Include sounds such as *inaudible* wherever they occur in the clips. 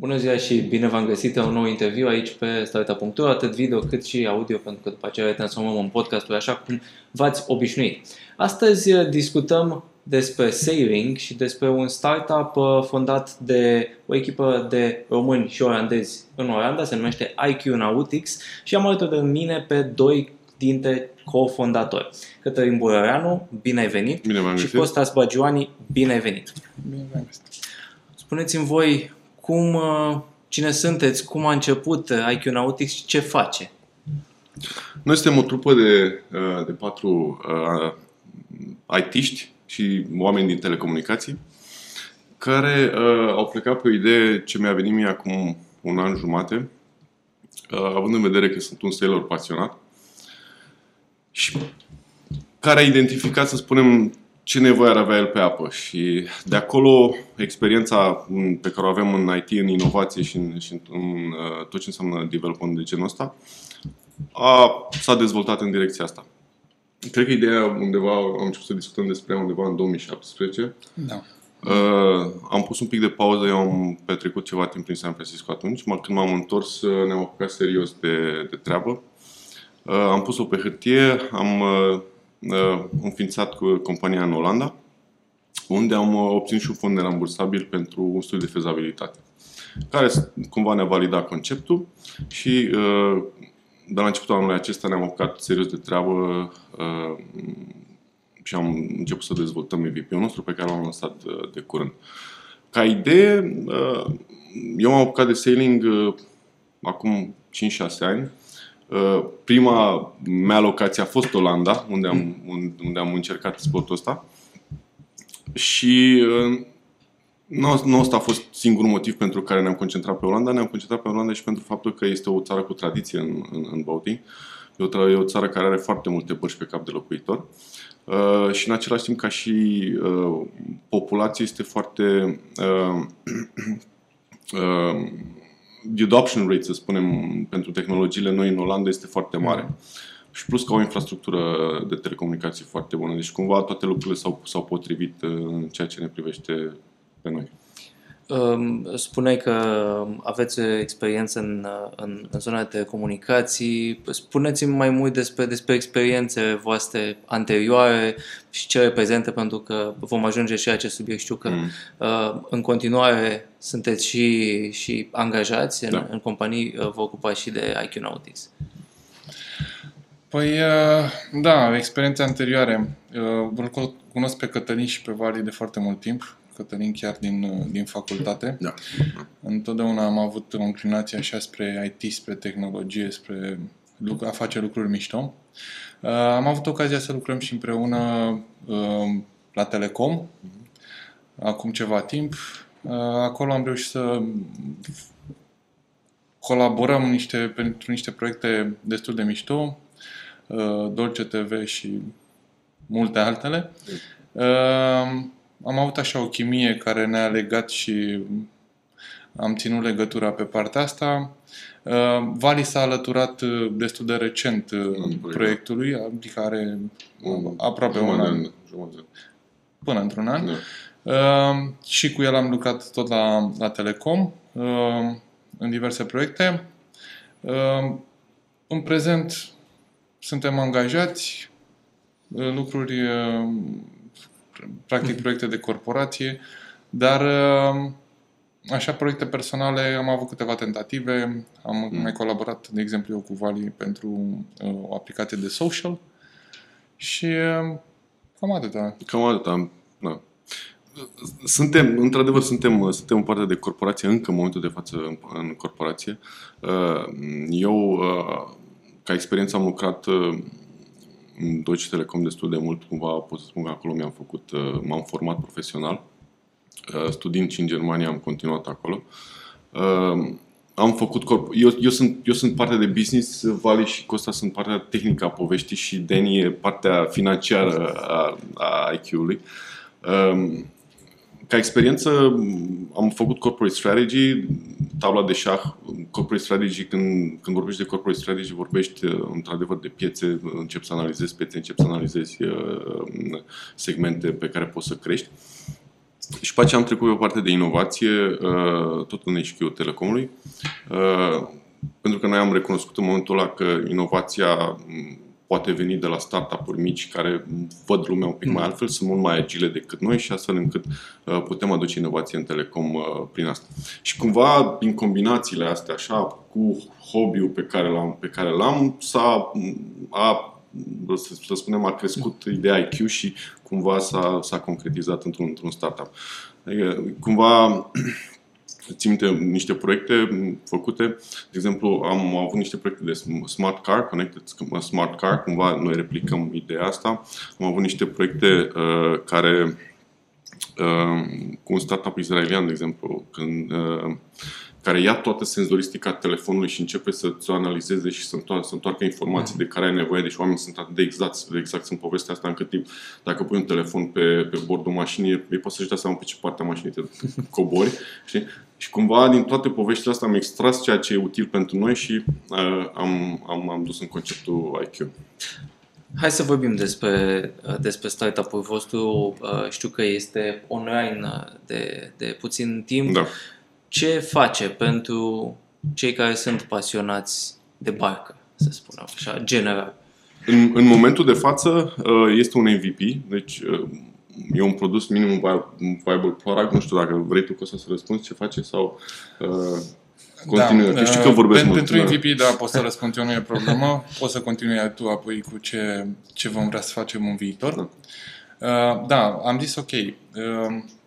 Bună ziua și bine v-am găsit la un nou interviu aici pe startup.ro, atât video cât și audio, pentru că după aceea le transformăm în podcasturi așa cum v-ați obișnuit. Astăzi uh, discutăm despre Sailing și despre un startup uh, fondat de o echipă de români și olandezi în Olanda, se numește IQ Nautics și am alături de mine pe doi dintre cofondatori. Cătălin Burăreanu, bine ai venit! Bine și Costas Bagioani, bine ai venit! Bine v-am găsit! Spuneți-mi voi cum, uh, cine sunteți, cum a început uh, IQ Nautics și ce face? Noi suntem o trupă de, uh, de patru uh, IT-ști și oameni din telecomunicații care uh, au plecat pe o idee ce mi-a venit mie acum un an jumate, uh, având în vedere că sunt un sailor pasionat și care a identificat, să spunem, ce nevoie ar avea el pe apă. Și de acolo, experiența pe care o avem în IT, în inovație și în, și în uh, tot ce înseamnă development de genul ăsta, a, s-a dezvoltat în direcția asta. Cred că ideea undeva, am început să discutăm despre ea undeva în 2017. Da. Uh, am pus un pic de pauză, eu am petrecut ceva timp prin San Francisco atunci. Când m-am întors, uh, ne-am apucat serios de, de treabă. Uh, am pus-o pe hârtie, am uh, uh, înființat cu compania în Olanda, unde am uh, obținut și un fond nerambursabil pentru un studiu de fezabilitate, care cumva ne-a validat conceptul și uh, de la începutul anului acesta ne-am apucat serios de treabă uh, și am început să dezvoltăm MVP-ul nostru pe care l-am lansat de, de curând. Ca idee, uh, eu m-am apucat de sailing uh, acum 5-6 ani Uh, prima mea locație a fost Olanda, unde am, unde am încercat sportul ăsta. Și uh, nu, nu ăsta a fost singurul motiv pentru care ne-am concentrat pe Olanda, ne-am concentrat pe Olanda și pentru faptul că este o țară cu tradiție în, în, în boating. E o, e o țară care are foarte multe bărci pe cap de locuitor. Uh, și în același timp ca și uh, populație este foarte uh, *clears throat* uh, the adoption rate, să spunem, pentru tehnologiile noi în Olanda este foarte mare. Mm. Și plus că au o infrastructură de telecomunicații foarte bună. Deci cumva toate lucrurile s-au, s-au potrivit uh, în ceea ce ne privește pe noi. Spuneai că aveți experiență în, în, în zona de telecomunicații. Spuneți-mi mai mult despre, despre experiențele voastre anterioare și ce reprezintă, pentru că vom ajunge și la acest subiect. Știu că mm. uh, în continuare sunteți și, și angajați în, da. în companii, uh, vă ocupați și de IQ Nautics. Păi, uh, da, experiența anterioare. Îl cunosc pe Cătălin și pe Vali de foarte mult timp. Cătălin chiar din, din facultate. Da. Întotdeauna am avut o inclinație așa spre IT, spre tehnologie, spre a face lucruri mișto. Uh, am avut ocazia să lucrăm și împreună uh, la Telecom, acum ceva timp. Uh, acolo am reușit să colaborăm niște, pentru niște proiecte destul de mișto, Dolce TV și multe altele. Mm am avut așa o chimie care ne-a legat și am ținut legătura pe partea asta. Uh, Vali s-a alăturat uh, destul de recent uh, proiectului, adică are aproape un an. Până într-un an. Da. Și cu el am lucrat tot la, la Telecom, în diverse proiecte. În prezent suntem angajați, lucruri practic mhm. proiecte de corporație, dar uh, așa proiecte personale am avut câteva tentative, am mm. mai colaborat, de exemplu, eu cu Vali pentru uh, o aplicație de social și uh, cam atâta. Cam atâta, da. Suntem, într-adevăr, suntem, suntem în parte de corporație încă în momentul de față în, în corporație. Eu, ca experiență, am lucrat în Deutsche Telecom destul de mult, cumva pot să spun că acolo mi-am făcut, uh, m-am format profesional. Uh, studiind și în Germania am continuat acolo. Uh, am făcut corp- eu, eu, sunt, eu sunt partea de business, Vali și Costa sunt partea tehnică a poveștii și Dani e partea financiară a, a IQ-ului. Um, ca experiență am făcut corporate strategy, tabla de șah, corporate strategy, când, când vorbești de corporate strategy, vorbești uh, într-adevăr de piețe, începi să analizezi piețe, începi să analizezi uh, segmente pe care poți să crești. și pe aceea am trecut pe o parte de inovație, uh, tot în HQ Telecomului, uh, pentru că noi am recunoscut în momentul ăla că inovația poate veni de la startup-uri mici care văd lumea un pic mai altfel, sunt mult mai agile decât noi și astfel încât uh, putem aduce inovație în telecom uh, prin asta. Și cumva, prin combinațiile astea, așa, cu hobby-ul pe care l-am, pe care l-am s-a, a, să, să spunem, a crescut ideea IQ și cumva s-a, s-a concretizat într-un, într-un startup. Adică, cumva, *clears throat* țin minte niște proiecte făcute. De exemplu, am avut niște proiecte de smart car, connected smart car, cumva noi replicăm ideea asta. Am avut niște proiecte uh, care uh, cu un startup israelian, de exemplu, când uh, care ia toată senzoristica telefonului și începe să-ți o analizeze și să întoarcă, să întoarcă informații mm. de care ai nevoie. Deci oamenii sunt atât de exact, de exact în povestea asta, încât timp, dacă pui un telefon pe, pe bordul mașinii, ei poți să-și dea seama pe ce parte a mașinii te cobori. *laughs* Știi? Și cumva din toate poveștile astea am extras ceea ce e util pentru noi și uh, am, am, am dus în conceptul IQ. Hai să vorbim despre, uh, despre startup-ul vostru. Uh, știu că este online uh, de, de puțin timp. Da. Ce face pentru cei care sunt pasionați de barcă, să spunem așa, general? În, în momentul de față este un MVP, deci e un produs minimum viable product, nu știu dacă vrei tu să răspunzi ce face sau uh, continui. Da, știu că vorbesc pentru, mult. Pentru MVP, da, pot să răspund eu, nu e problemă. Poți să continui tu apoi cu ce, ce vom vrea să facem în viitor. Da, uh, da am zis ok. Uh,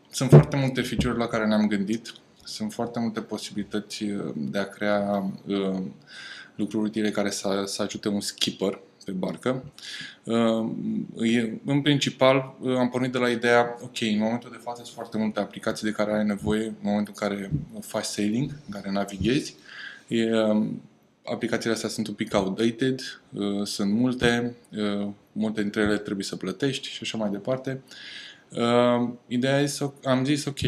sunt foarte multe feature la care ne-am gândit. Sunt foarte multe posibilități uh, de a crea uh, lucruri utile care să, să ajute un skipper pe barcă. Uh, în principal, uh, am pornit de la ideea, ok, în momentul de față sunt foarte multe aplicații de care ai nevoie în momentul în care faci sailing, în care navighezi. Um, aplicațiile astea sunt un pic outdated, uh, sunt multe, multe dintre ele trebuie să plătești și așa mai departe. Ideea e să am zis, ok,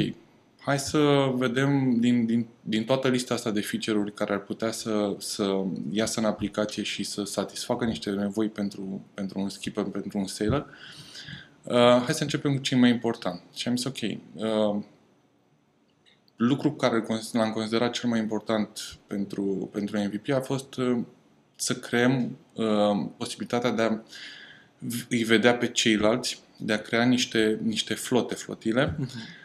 hai să vedem din, din, din toată lista asta de feature-uri care ar putea să, să iasă în aplicație și să satisfacă niște nevoi pentru, pentru un skipper, pentru un sailor. Uh, hai să începem cu ce mai important. Și am zis, ok, uh, lucru care l-am considerat cel mai important pentru, pentru MVP a fost uh, să creăm uh, posibilitatea de a îi vedea pe ceilalți, de a crea niște, niște flote, flotile, uh-huh Ehm,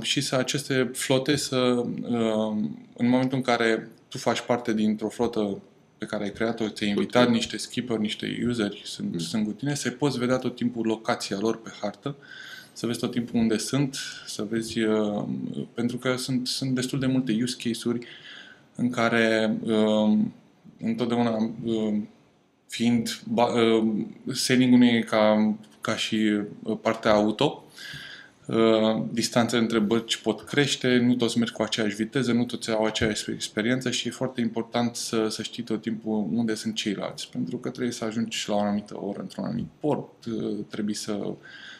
și să aceste flote să, ehm, în momentul în care tu faci parte dintr-o flotă pe care ai creat-o, ți-ai invitat okay. niște skipper, niște useri, sunt, mm. sunt cu tine, să poți vedea tot timpul locația lor pe hartă, să vezi tot timpul unde sunt, să vezi, uh, pentru că sunt, sunt destul de multe use case-uri în care uh, întotdeauna uh, fiind uh, selling-ul nu e ca, ca și partea auto, Uh, distanțele între bărci pot crește, nu toți merg cu aceeași viteză, nu toți au aceeași experiență și e foarte important să, să știi tot timpul unde sunt ceilalți, pentru că trebuie să ajungi la o anumită oră într-un anumit port, uh, trebuie să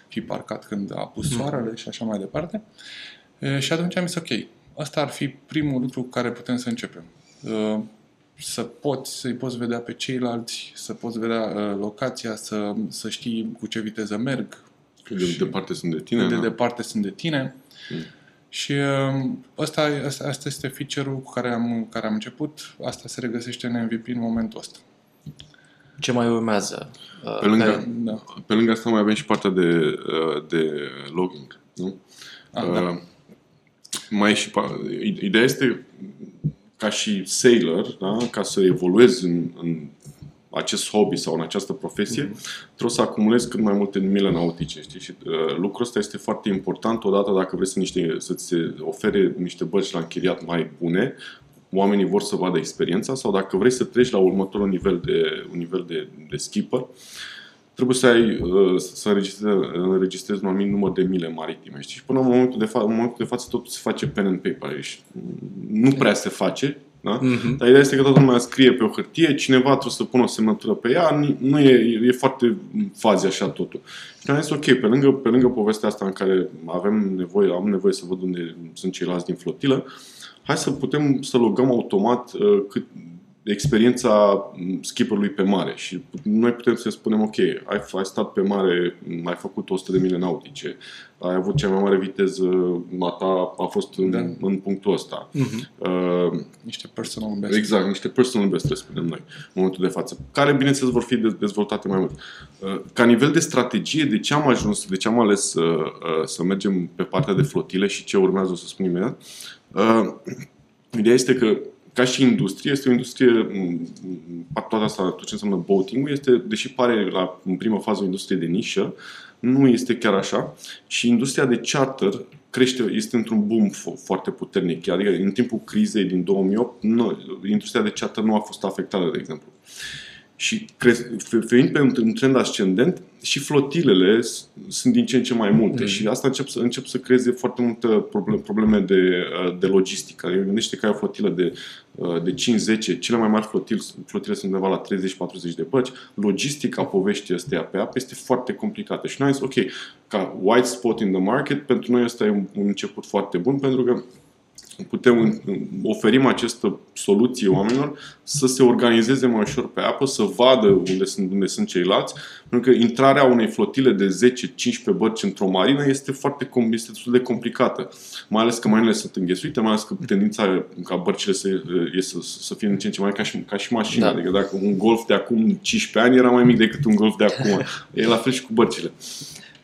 fii parcat când a pus mhm. soarele și așa mai departe. Uh, și atunci am zis, ok, asta ar fi primul lucru cu care putem să începem. Să poți, să-i poți vedea pe ceilalți, să poți vedea locația, să, să știi cu ce viteză merg, cât de departe sunt de tine. Cât de da. departe sunt de tine. Mm. Și um, ăsta, asta, asta este feature-ul cu care am, care am început. Asta se regăsește în MVP în momentul ăsta. Ce mai urmează? Uh, pe lângă, care, da. pe lângă asta mai avem și partea de, uh, de logging. Nu? Ah, uh, da. Mai și ideea este ca și sailor, da? ca să evoluezi în, în acest hobby sau în această profesie, mm-hmm. trebuie să acumulezi cât mai multe mile nautice. Știi? Și uh, lucrul ăsta este foarte important odată dacă vrei să niște, să-ți ofere niște bărci la închiriat mai bune, oamenii vor să vadă experiența sau dacă vrei să treci la următorul nivel de, un nivel de, de skipper, trebuie să ai uh, să înregistrezi, înregistrezi un anumit număr de mile maritime. Știi? Și până în momentul de, fa- în momentul de față totul se face pen and paper. Și nu prea se face, da? Mm-hmm. Dar ideea este că toată lumea scrie pe o hârtie, cineva trebuie să pună o semnătură pe ea, nu e, e foarte fazi așa totul. Și am zis, ok, pe lângă, pe lângă povestea asta în care avem nevoie, am nevoie să văd unde sunt ceilalți din flotilă, hai să putem să logăm automat uh, cât, experiența skipperului pe mare și noi putem să spunem, ok, ai, ai stat pe mare, ai făcut 100 de mile nautice, ai avut cea mai mare viteză, a ta a fost în, da. în punctul ăsta. Uh-huh. Uh, niște personal best. Exact, niște personal best, trebuie spunem noi, în momentul de față, care, bineînțeles, vor fi dezvoltate mai mult. Uh, ca nivel de strategie, de ce am ajuns, de ce am ales uh, uh, să mergem pe partea de flotile și ce urmează o să spun imediat, uh, *clears throat* ideea este că ca și industrie, este o industrie, toată asta, tot ce înseamnă boating este, deși pare la, în prima fază o industrie de nișă, nu este chiar așa. Și industria de charter crește, este într-un boom foarte puternic. Adică în timpul crizei din 2008, nu, industria de charter nu a fost afectată, de exemplu. Și fiind pe un trend ascendent, și flotilele sunt din ce în ce mai multe mm. și asta încep să, încep să creeze foarte multe probleme de, uh, de logistică. Eu gândește că ai o flotilă de, uh, de 5-10, cele mai mari flotile, flotile sunt undeva la 30-40 de bărci. Logistica poveștii astea pe apă este foarte complicată și noi am zis, ok, ca white spot in the market, pentru noi asta e un, un început foarte bun pentru că putem oferim această soluție oamenilor să se organizeze mai ușor pe apă, să vadă unde sunt, unde sunt ceilalți, pentru că intrarea unei flotile de 10-15 bărci într-o marină este foarte este destul de complicată. Mai ales că marinele sunt înghesuite, mai ales că tendința ca bărcile să, e să, să fie în ce în ce mai ca și, ca și mașina. Da. Adică dacă un golf de acum 15 ani era mai mic decât un golf de acum. *laughs* e la fel și cu bărcile.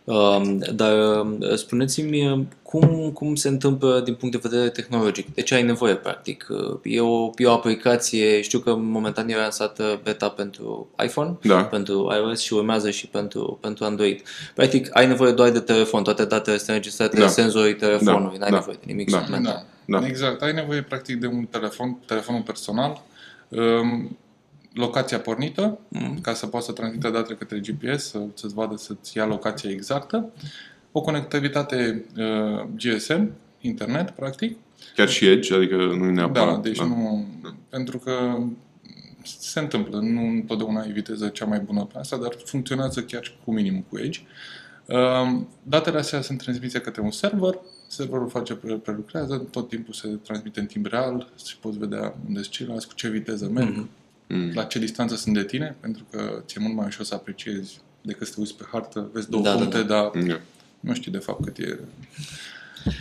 Um, dar uh, spuneți-mi cum, cum se întâmplă din punct de vedere tehnologic? De ce ai nevoie, practic? Uh, e o, e o aplicație, știu că momentan e lansată beta pentru iPhone, da. pentru iOS și urmează și pentru, pentru Android. Practic, ai nevoie doar de telefon, toate datele sunt înregistrate da. de senzorii telefonului, da. n-ai da. nevoie de nimic da. suplimentar. Da. da. Exact, ai nevoie practic de un telefon, telefonul personal, um, locația pornită, mm. ca să poată să transmită datele către GPS, să, să-ți vadă să-ți ia locația exactă, o conectivitate uh, GSM, internet, practic. Chiar și Edge, adică nu e neapărat. Da, deci da. nu... Da. Pentru că se întâmplă, nu întotdeauna ai viteză cea mai bună pe asta, dar funcționează chiar cu minimum cu Edge. Uh, datele astea sunt transmise către un server, serverul face prelucrează, tot timpul se transmite în timp real și poți vedea unde sunt ceilalți, cu ce viteză merg. Mm-hmm mm. la ce distanță sunt de tine, pentru că ți-e mult mai ușor să apreciezi decât să te uiți pe hartă, vezi două da, puncte, da, da. dar da. Nu știi de fapt cât e...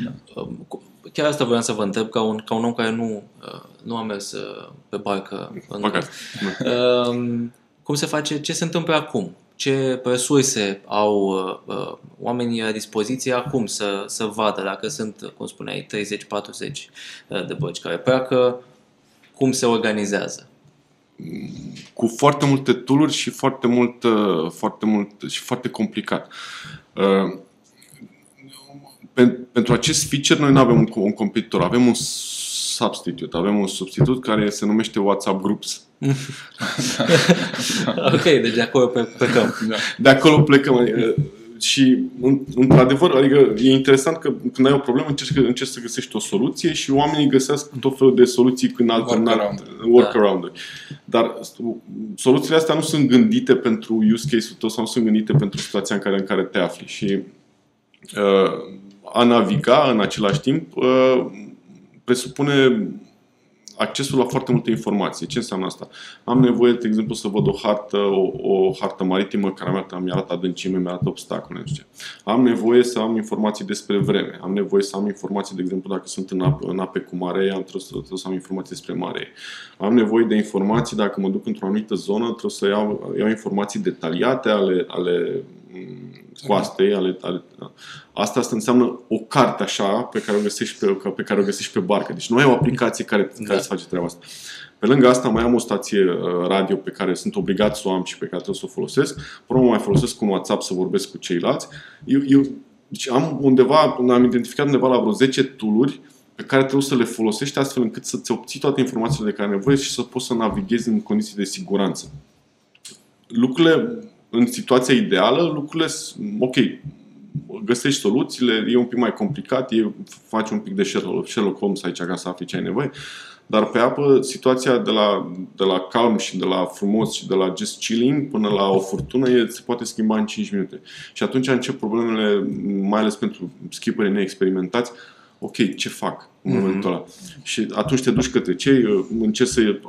Da. Um, chiar asta voiam să vă întreb, ca un, ca un om care nu, uh, nu a mers uh, pe barcă. Păcat. Um, cum se face, ce se întâmplă acum? Ce resurse au uh, uh, oamenii la dispoziție acum să, să vadă dacă sunt, cum spuneai, 30-40 de bărci care pleacă, cum se organizează? cu foarte multe tooluri și foarte mult, uh, foarte mult și foarte complicat. Uh, pentru acest feature noi nu avem un, un competitor, avem un substitute, avem un substitut care se numește WhatsApp Groups. *laughs* ok, deci de acolo plecăm. De acolo plecăm. Adică, și, într-adevăr, adică e interesant că când ai o problemă încerci, încerci să găsești o soluție și oamenii găsesc tot felul de soluții când alternat workaround da. Dar soluțiile astea nu sunt gândite pentru use case-ul tău sau nu sunt gândite pentru situația în care, în care te afli. Și uh, a naviga în același timp uh, presupune accesul la foarte multe informații. Ce înseamnă asta? Am nevoie, de exemplu, să văd o hartă, o, o hartă maritimă care mi-arată, mi-arată adâncime, mi-arată obstacole, nu știu Am nevoie să am informații despre vreme. Am nevoie să am informații, de exemplu, dacă sunt în, apă, în ape cu mare, am trebuie să, trebuie să am informații despre mare. Am nevoie de informații, dacă mă duc într-o anumită zonă, trebuie să iau, iau informații detaliate ale, ale coastei. Ale, ale, da. Asta, asta înseamnă o carte așa pe care o găsești pe, pe, care o găsești pe barcă. Deci nu ai o aplicație care, da. care să face treaba asta. Pe lângă asta mai am o stație uh, radio pe care sunt obligat să o am și pe care trebuie să o folosesc. Până mai folosesc un WhatsApp să vorbesc cu ceilalți. Eu, eu deci am undeva, am identificat undeva la vreo 10 tooluri pe care trebuie să le folosești astfel încât să-ți obții toate informațiile de care ai nevoie și să poți să navighezi în condiții de siguranță. Lucrurile în situația ideală, lucrurile, ok, găsești soluțiile, e un pic mai complicat, e, faci un pic de Sherlock Holmes aici ca să afli ce ai nevoie, dar pe apă situația de la, de la calm și de la frumos și de la just chilling până la o furtună e, se poate schimba în 5 minute. Și atunci încep problemele, mai ales pentru skipperii neexperimentați, ok, ce fac în mm-hmm. momentul ăla? Și atunci te duci către cei, încerci să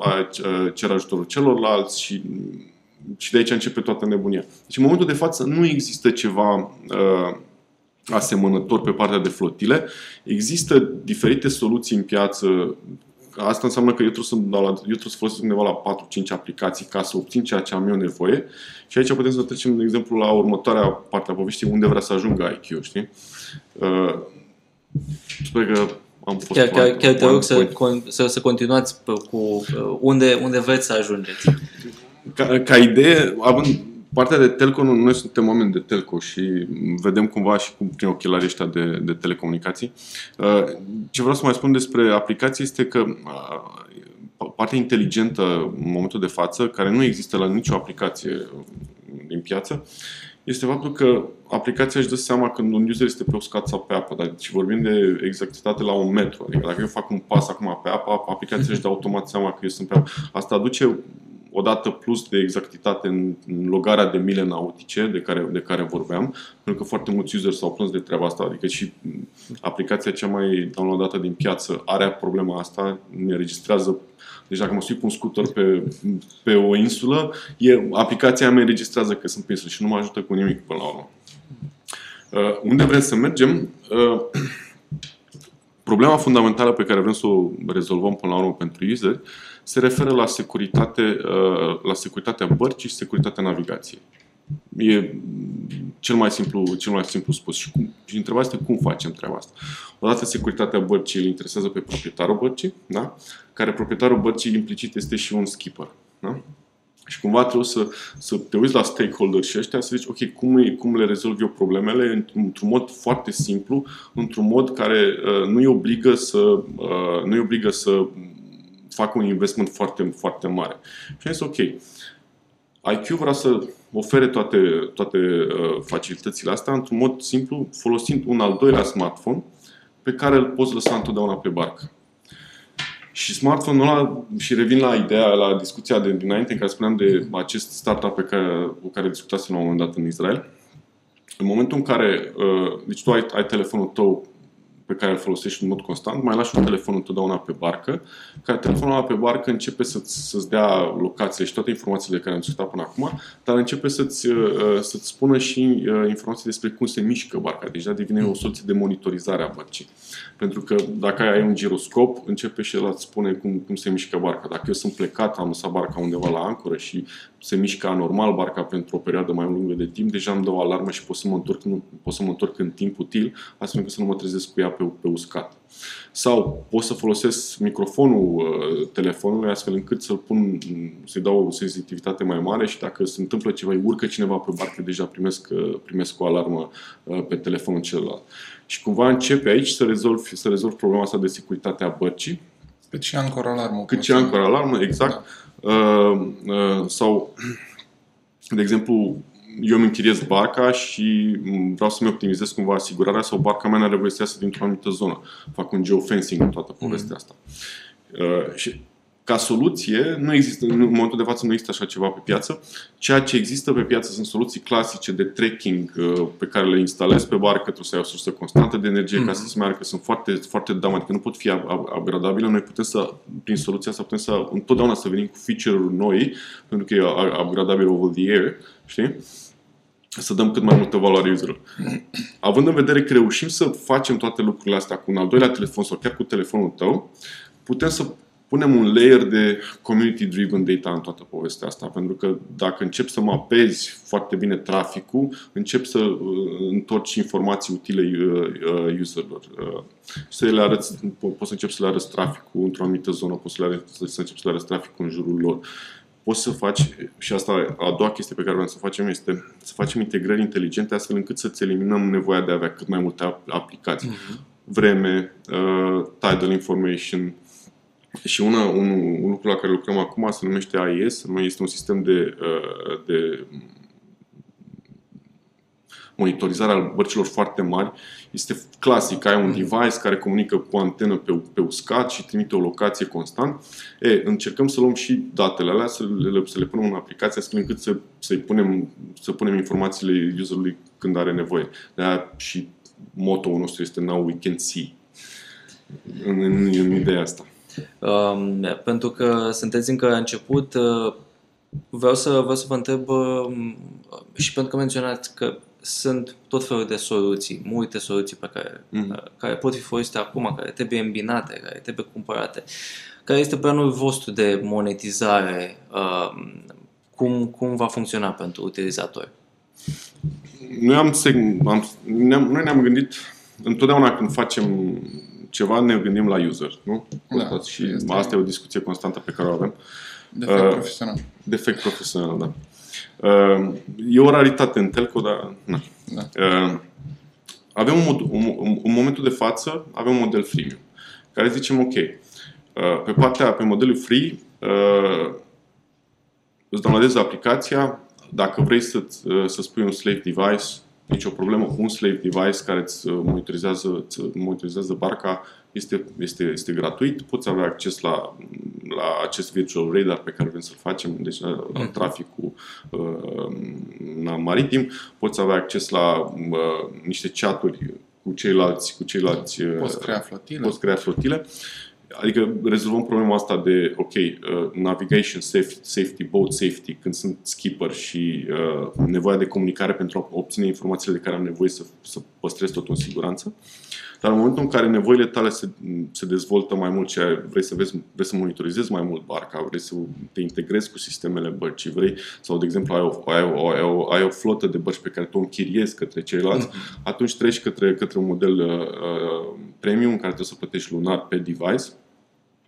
cer ajutorul celorlalți și, și de aici începe toată nebunia. Deci în momentul de față nu există ceva uh, asemănător pe partea de flotile. Există diferite soluții în piață Asta înseamnă că eu trebuie să, la, eu trebuie să folosesc undeva la 4-5 aplicații ca să obțin ceea ce am eu nevoie. Și aici putem să trecem, de exemplu, la următoarea parte a poveștii, unde vrea să ajungă IQ, știi? Uh, sper că am fost Chiar, chiar, chiar te rog să, să, să continuați cu uh, unde, unde vreți să ajungeți. Ca, ca idee, având partea de telco, noi suntem oameni de telco și vedem cumva și cum prin ochelarii ăștia de, de telecomunicații. Uh, ce vreau să mai spun despre aplicații este că uh, partea inteligentă în momentul de față, care nu există la nicio aplicație din piață, este faptul că aplicația își dă seama când un user este pe uscat sau pe apă. Deci vorbim de exactitate la un metru. Adică dacă eu fac un pas acum pe apă, aplicația își dă automat seama că eu sunt pe apă. Asta aduce o dată plus de exactitate în, în logarea de mile nautice de care, de care vorbeam, pentru că foarte mulți user s-au plâns de treaba asta, adică și aplicația cea mai downloadată din piață are problema asta, ne registrează deci dacă mă sui cu un scooter pe, pe o insulă, e, aplicația mea înregistrează că sunt pe insulă și nu mă ajută cu nimic până la urmă. Uh, unde vrem să mergem? Uh, problema fundamentală pe care vrem să o rezolvăm până la urmă pentru user se referă la, securitate, uh, la securitatea bărcii și securitatea navigației. E cel mai simplu, cel mai simplu spus. Și, cum, și întrebarea este cum facem treaba asta. Odată securitatea bărcii îl interesează pe proprietarul bărcii, da? care proprietarul bărcii implicit este și un skipper. Da? Și cumva trebuie să, să te uiți la stakeholder și ăștia să zici, ok, cum, cum le rezolv eu problemele într-un mod foarte simplu, într-un mod care uh, nu îi obligă să, uh, nu îi obligă să facă un investment foarte, foarte mare. Și am zis, ok, IQ vrea să ofere toate, toate uh, facilitățile astea într-un mod simplu, folosind un al doilea smartphone pe care îl poți lăsa întotdeauna pe barcă. Și smartphone-ul ăla, și revin la ideea, la discuția de dinainte în care spuneam de acest startup pe care, cu care discutasem la un moment dat în Israel, în momentul în care, uh, deci tu ai, ai telefonul tău pe care îl folosești în mod constant, mai lași un telefon întotdeauna pe barcă, care telefonul ăla pe barcă începe să-ți, să-ți dea locațiile și toate informațiile care am discutat până acum, dar începe să-ți, uh, să-ți spună și uh, informații despre cum se mișcă barca. Deja deci, devine o soluție de monitorizare a bărcii. Pentru că dacă ai un giroscop, începe și el îți spune cum, cum se mișcă barca. Dacă eu sunt plecat, am lăsat barca undeva la ancoră și se mișcă anormal barca pentru o perioadă mai lungă de timp, deja îmi dă o alarmă și pot să mă întorc, nu, pot să mă întorc în timp util, astfel încât să nu mă trezesc cu ea pe, pe uscat. Sau pot să folosesc microfonul uh, telefonului astfel încât să-l pun, să-i dau o sensitivitate mai mare și dacă se întâmplă ceva, urcă cineva pe barcă, deja primesc, uh, primesc o alarmă uh, pe telefonul celălalt. Și cumva începe aici să rezolv, să rezolv problema asta de securitate a bărcii. Cât și ancor alarmă. Cât și ancor alarmă, exact. Da. Uh, uh, sau, de exemplu, eu îmi închiriez barca și vreau să-mi optimizez cumva asigurarea sau barca mea are voie să iasă dintr-o anumită zonă. Fac un geofencing în toată povestea mm. asta. Uh, și ca soluție, nu există, în momentul de față nu există așa ceva pe piață. Ceea ce există pe piață sunt soluții clasice de tracking uh, pe care le instalezi pe barcă, trebuie să ai o sursă constantă de energie mm-hmm. ca să se meargă, sunt foarte, foarte dumb, adică nu pot fi upgradabile. Noi putem să, prin soluția asta, putem să întotdeauna să venim cu feature-uri noi, pentru că e upgradabil over the air, știi? să dăm cât mai multă valoare userului. *clears throat* Având în vedere că reușim să facem toate lucrurile astea cu un al doilea telefon sau chiar cu telefonul tău, putem să punem un layer de community-driven data în toată povestea asta, pentru că dacă încep să mapezi foarte bine traficul, încep să uh, întorci informații utile uh, uh, userilor. Să le arăți, poți să începi să le arăți traficul într-o anumită zonă, poți să, le arăți, să începi să le arăți traficul în jurul lor. Poți să faci, și asta a doua chestie pe care vrem să facem este să facem integrări inteligente astfel încât să-ți eliminăm nevoia de a avea cât mai multe aplicații. Uh-huh. Vreme, uh, tidal information, și una, un, un lucru la care lucrăm acum se numește AIS, este un sistem de, uh, de monitorizare al bărcilor foarte mari. Este clasic, ai un mm. device care comunică cu o antenă pe, pe uscat și trimite o locație constant. E, încercăm să luăm și datele alea, să le, să le punem în aplicație astfel încât să, să punem, să punem informațiile userului când are nevoie. de și moto-ul nostru este Now we can see în, în, în ideea asta. Um, pentru că sunteți încă la început, uh, vreau să, vreau să vă întreb uh, și pentru că menționați că sunt tot felul de soluții, multe soluții pe care, Mhm. care pot fi folosite acum, care trebuie îmbinate, care trebuie cumpărate. Care este planul vostru de monetizare? Uh, cum, cum va funcționa pentru utilizatori? Noi, am, seg- am, ne-am, noi ne-am gândit, întotdeauna când facem ceva, ne gândim la user, nu? Da, Constați și este- asta e o discuție constantă pe care o avem. Defect Uh, profesional. Defect profesional, da. Uh, E o raritate în telco, dar na. Da. Uh, Avem un, mod, un, un, în momentul de față avem un model freemium, care zicem ok, uh, pe partea, pe modelul free, uh, îți downloadezi aplicația, dacă vrei să, să spui un slave device, nicio problemă cu un slave device care îți monitorizează, îți monitorizează barca, este, este, este gratuit, poți avea acces la, la acest virtual radar pe care vrem să-l facem, deci la, la traficul uh, na, maritim, poți avea acces la uh, niște chaturi cu ceilalți, cu ceilalți uh, Poți crea flotile. poți crea flotile. Adică rezolvăm problema asta de, ok, uh, navigation safety, safety, boat safety, când sunt skipper și uh, nevoia de comunicare pentru a obține informațiile de care am nevoie să, să păstrez totul în siguranță. Dar în momentul în care nevoile tale se, se dezvoltă mai mult și ai- vrei să, vezi, vrei să monitorizezi mai mult barca, vrei să te integrezi cu sistemele bărcii, vrei, sau de exemplu ai o, ai o, ai o, ai o flotă de bărci pe care tu o închiriezi către ceilalți, atunci treci către, către un model uh, uh, premium în care trebuie să plătești lunar pe device.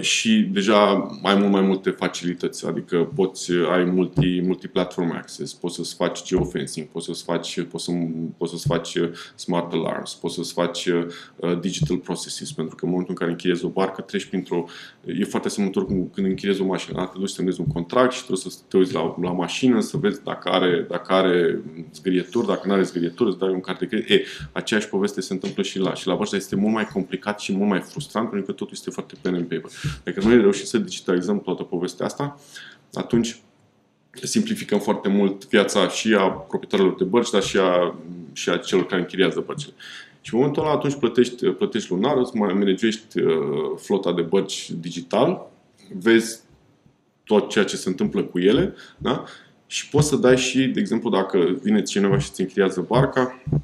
și deja ai mult mai multe facilități, adică poți, ai multi, multi-platform access, poți să-ți faci geofencing, poți să-ți faci, poți să, poți să-ți faci uh, smart alarms, poți să-ți faci uh, digital processes, pentru că în momentul în care închiriezi o barcă, treci printr-o... E foarte asemănător cu când închiriezi o mașină, da? te duci să semnezi un contract și trebuie să te uiți la, la mașină, să vezi dacă are, dacă are zgârieturi, dacă nu are zgârieturi, îți dai un card de credit. E, aceeași poveste se întâmplă și la, și la bărci, dar este mult mai complicat și mult mai frustrant, pentru că totul este foarte pen and paper. Dacă noi reușim să digitalizăm toată povestea asta, atunci simplificăm foarte mult viața și a proprietarilor de bărci, dar și a, și a celor care închiriază bărcile. Și în momentul ăla atunci plătești, plătești lunar, îți mai managești uh, flota de bărci digital, vezi tot ceea ce se întâmplă cu ele, da? Și poți să dai și, de exemplu, dacă vine cineva și îți închiriază barca, uh,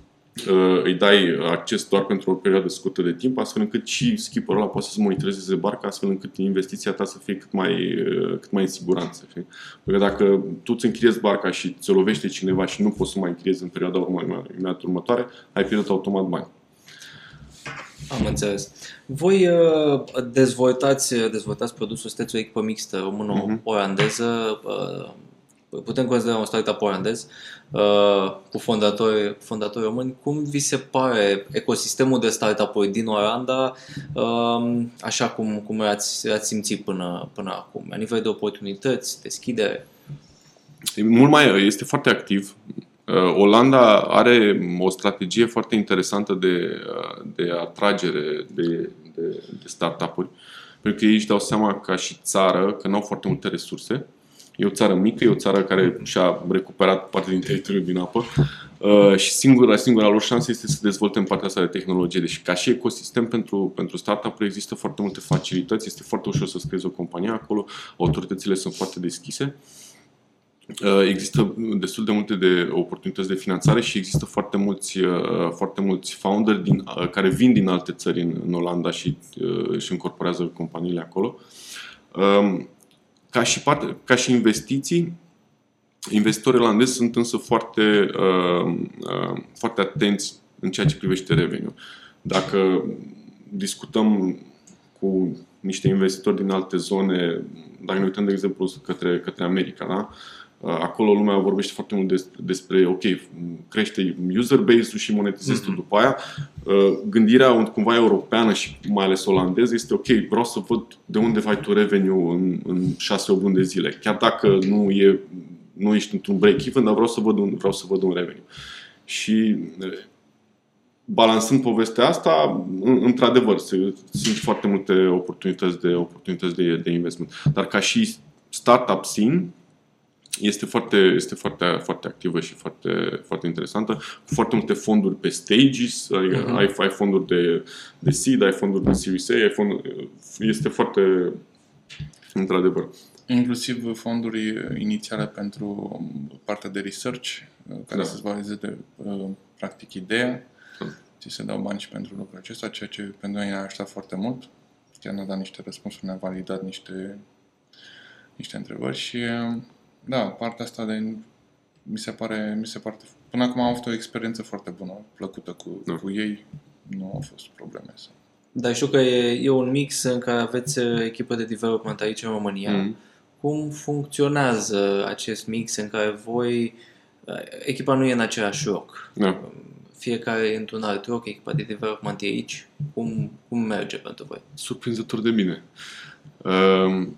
îi dai acces doar pentru o perioadă scurtă de timp, astfel încât și skipperul ăla poate să monitorizeze barca, astfel încât investiția ta să fie cât mai, uh, cât mai în siguranță. Știi? Pentru că dacă tu îți închiriezi barca și ți-o lovește cineva și nu poți să mai închiriezi în perioada urmă- imediat următoare, ai pierdut automat bani. Am înțeles. Voi uh, dezvoltați, dezvoltați produsul, sunteți o echipă mixtă româno-olandeză, uh, putem considera un startup olandez, uh, cu fondatori, fondatori români. Cum vi se pare ecosistemul de startup-uri din Olanda, uh, așa cum, cum ați, ați simțit până, până acum, la nivel de oportunități, deschidere? E mult mai, este foarte activ. Uh, Olanda are o strategie foarte interesantă de, uh, de atragere de, de, de startup-uri, pentru că ei își dau seama ca și țară că nu au foarte multe resurse. E o țară mică, e o țară care și-a recuperat parte din teritoriul din apă uh, și singura, singura lor șansă este să dezvolte în partea asta de tehnologie. Deci ca și ecosistem pentru, pentru startup-uri există foarte multe facilități, este foarte ușor să scriezi o companie acolo, autoritățile sunt foarte deschise. Uh, Există destul de multe de oportunități de finanțare și există foarte mulți, uh, foarte mulți founder din, uh, care vin din alte țări în, în Olanda și uh, își încorporează companiile acolo. Um, Ca și, parte, ca și investiții, investitorii olandezi sunt însă foarte, uh, uh, foarte atenți în ceea ce privește revenue. Dacă discutăm cu niște investitori din alte zone, dacă ne uităm, de exemplu, către, către America, da? Uh, Acolo lumea vorbește foarte mult despre, despre ok, crește user base-ul și monetizezi tu după aia. Uh, Gândirea cumva europeană și mai ales olandeză este ok, vreau să văd de unde ai tu revenue în, în 6-8 luni de zile. Chiar dacă nu, e, nu ești într-un break-even, dar vreau să văd un, vreau să văd un revenue. Și uh, balansând povestea asta, în- într-adevăr, se- sunt foarte multe oportunități de, oportunități de, de investment. Dar ca și startup scene, este foarte, este foarte, foarte activă și foarte, foarte interesantă, cu foarte multe fonduri pe stages, adică uh-huh. ai, ai fonduri de, de seed, ai fonduri de Series A, ai fonduri, este foarte, într-adevăr. Inclusiv fonduri inițiale pentru partea de research, care da. să-ți valideze uh, practic ideea. Da. Ți se dau bani și pentru lucrul acesta, ceea ce pentru noi ne-a ajutat foarte mult. Chiar ne-a dat niște răspunsuri, ne-a validat niște, niște întrebări și da, partea asta de mi se pare, mi se pare până acum am avut o experiență foarte bună, plăcută cu, da. cu ei, nu au fost probleme. Sau... Dar știu că e, e un mix în care aveți uh, echipă de development aici în România. Mm. Cum funcționează acest mix în care voi, uh, echipa nu e în același loc? Da. Fiecare e într-un alt loc, echipa de development e aici. Cum, cum merge pentru voi? Surprinzător de bine. Uh,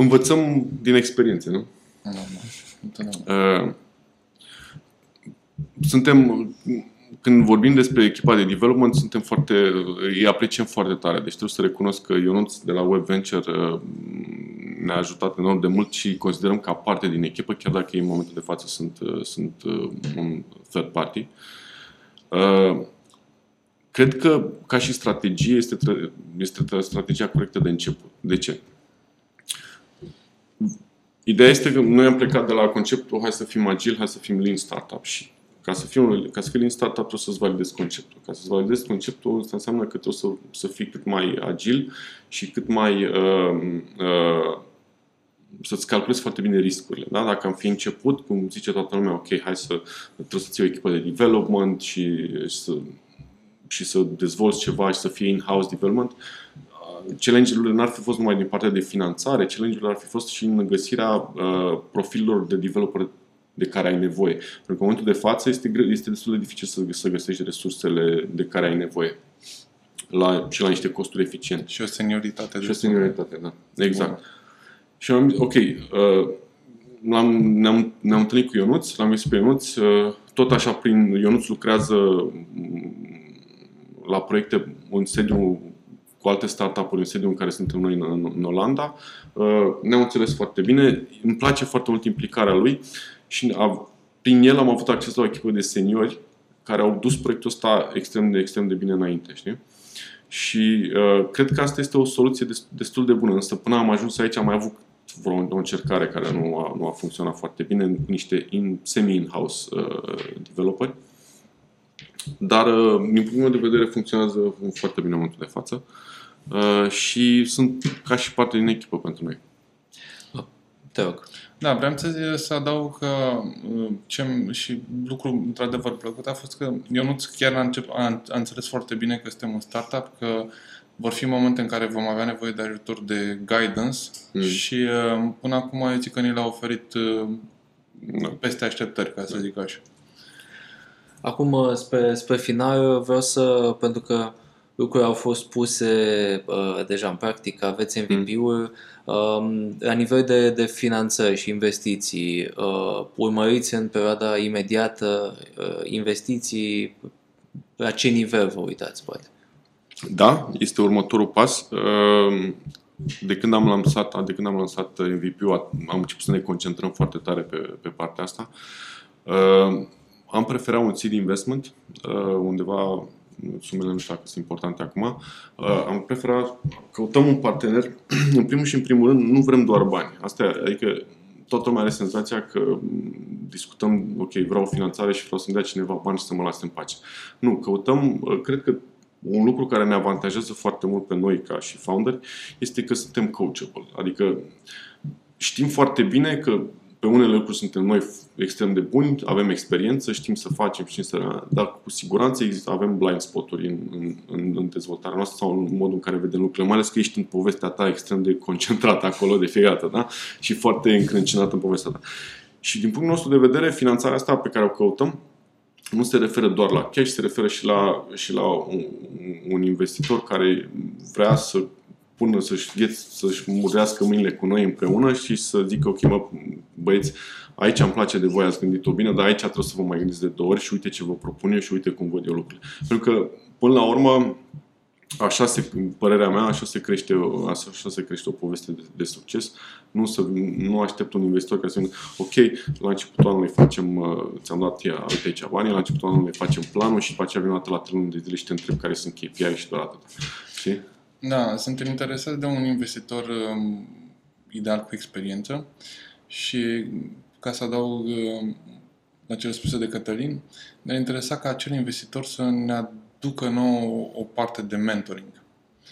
învățăm din experiențe, nu? Uh, suntem, când vorbim despre echipa de development, suntem foarte, îi apreciem foarte tare. Deci trebuie să recunosc că Ionuț de la Web Venture uh, ne-a ajutat enorm de mult și considerăm ca parte din echipă, chiar dacă ei în momentul de față sunt, uh, sunt un third party. Cred că, ca și strategie, este, este strategia corectă de început. De ce? Ideea este că noi am plecat de la conceptul hai să fim agil, hai să fim lean startup și ca să, fii, ca să fii lean startup trebuie să-ți validezi conceptul. Ca să-ți validezi conceptul, asta înseamnă că trebuie să, să fii cât mai agil și cât mai uh, uh, să-ți calculezi foarte bine riscurile. Da? Dacă am fi început, cum zice toată lumea, ok, hai să trebuie să ții o echipă de development și, și să și să dezvolți ceva și să fie in-house development, challenge-urile n-ar fi fost numai din partea de finanțare, challenge-urile ar fi fost și în găsirea uh, profilelor de developer de care ai nevoie. Pentru că în momentul de față este, este destul de dificil să, să găsești resursele de care ai nevoie. La, și la niște costuri eficiente. Și o senioritate. Și o senioritate, da. Exact. Bun. Și am zis, ok, uh, am ne-am, ne-am întâlnit cu Ionuț, l-am văzut pe Ionuț, uh, tot așa prin Ionuț lucrează mm, la proiecte în sediu cu alte startup-uri în sediu în care suntem noi în, în Olanda. Uh, ne-am înțeles foarte bine, îmi place foarte mult implicarea lui și a, prin el am avut acces la o echipă de seniori care au dus proiectul ăsta extrem de, extrem de bine înainte, știi? Și uh, cred că asta este o soluție destul de bună, însă până am ajuns aici am mai avut vreo o încercare care nu a, nu a funcționat foarte bine, niște in, semi-in-house uh, developeri. Dar, uh, din punctul meu de vedere, funcționează foarte bine în momentul de față. Uh, Uh, și sunt ca și parte din echipă pentru noi. Te rog. Da, vreau să, să adaug că uh, ce și lucru într-adevăr plăcut a fost că Ionuț chiar a, încep, a, a înțeles foarte bine că suntem un startup, că vor fi momente în care vom avea nevoie de ajutor de guidance mm. și uh, până acum eu zic că ni l-a oferit da. peste așteptări, ca să zic așa. Acum, spre, spre final, vreau să, pentru că lucruri au fost puse uh, deja în practică, aveți MVP-uri. Um, la nivel de, de finanțări și investiții, uh, urmăriți în perioada imediată uh, investiții, la ce nivel vă uitați, poate? Da, este următorul pas. Uh, de când am lansat, de când am lansat MVP-ul, am început să ne concentrăm foarte tare pe, pe partea asta. Uh, am preferat un seed investment, uh, undeva sumele nu știu dacă sunt importante acum, uh, am preferat, căutăm un partener, *clears throat* în primul și în primul rând, nu vrem doar bani. Asta e, adică toată lumea are senzația că discutăm, ok, vreau o finanțare și vreau să-mi dea cineva bani și să mă lase în pace. Nu, căutăm, uh, cred că un lucru care ne avantajează foarte mult pe noi ca și founder este că suntem coachable. Adică știm foarte bine că pe unele lucruri suntem noi extrem de buni, avem experiență, știm să facem, știm să... Dar cu siguranță există, avem blind spot-uri în, în, în dezvoltarea noastră sau în modul în care vedem lucrurile, mai ales că ești în povestea ta extrem de concentrată acolo de fiecare dată, da? Și foarte încrâncinat în povestea ta. Și din punctul nostru de vedere, finanțarea asta pe care o căutăm nu se referă doar la cash, se referă și la, și la un, un investitor care vrea să pună să-și, să-și murească mâinile cu noi împreună și să zică, ok, mă, băieți, aici îmi place de voi, ați gândit-o bine, dar aici trebuie să vă mai gândiți de două ori și uite ce vă propun eu și uite cum văd eu lucrurile. Pentru că, până la urmă, așa se, părerea mea, așa se crește, o- așa, așa se crește o poveste de, de succes. Nu, să, nu aștept un investitor care să vină, ok, la începutul anului facem, uh, ți-am dat, ia, uite aici banii, la începutul anului facem planul și după aceea vin o dată la 3 luni de zile și te întreb care sunt KPI și doar atât. Știi? Da, suntem interesați de un investitor um, ideal cu experiență și ca să adaug um, la cele spuse de Cătălin, ne-ar interesa ca acel investitor să ne aducă nouă o parte de mentoring.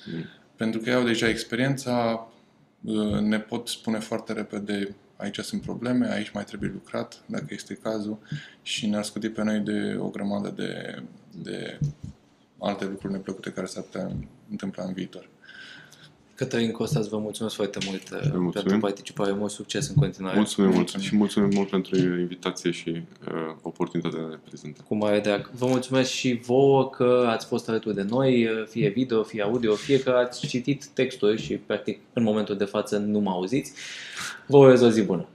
Mm. Pentru că ei au deja experiența, uh, ne pot spune foarte repede aici sunt probleme, aici mai trebuie lucrat, dacă este cazul, și ne-ar scuti pe noi de o grămadă de, de alte lucruri neplăcute care s-ar putea întâmpla în viitor. Cătălin Costas, vă mulțumesc foarte mult uh, mulțumim. pentru participare. Mult succes în continuare. Mulțumim mult Mulțumim. și mulțumim mult pentru invitație și uh, oportunitatea de a ne prezenta. Cu mare drag. Vă mulțumesc și vouă că ați fost alături de noi, fie video, fie audio, fie că ați citit textul și, practic, în momentul de față nu mă auziți. Vă urez o zi bună!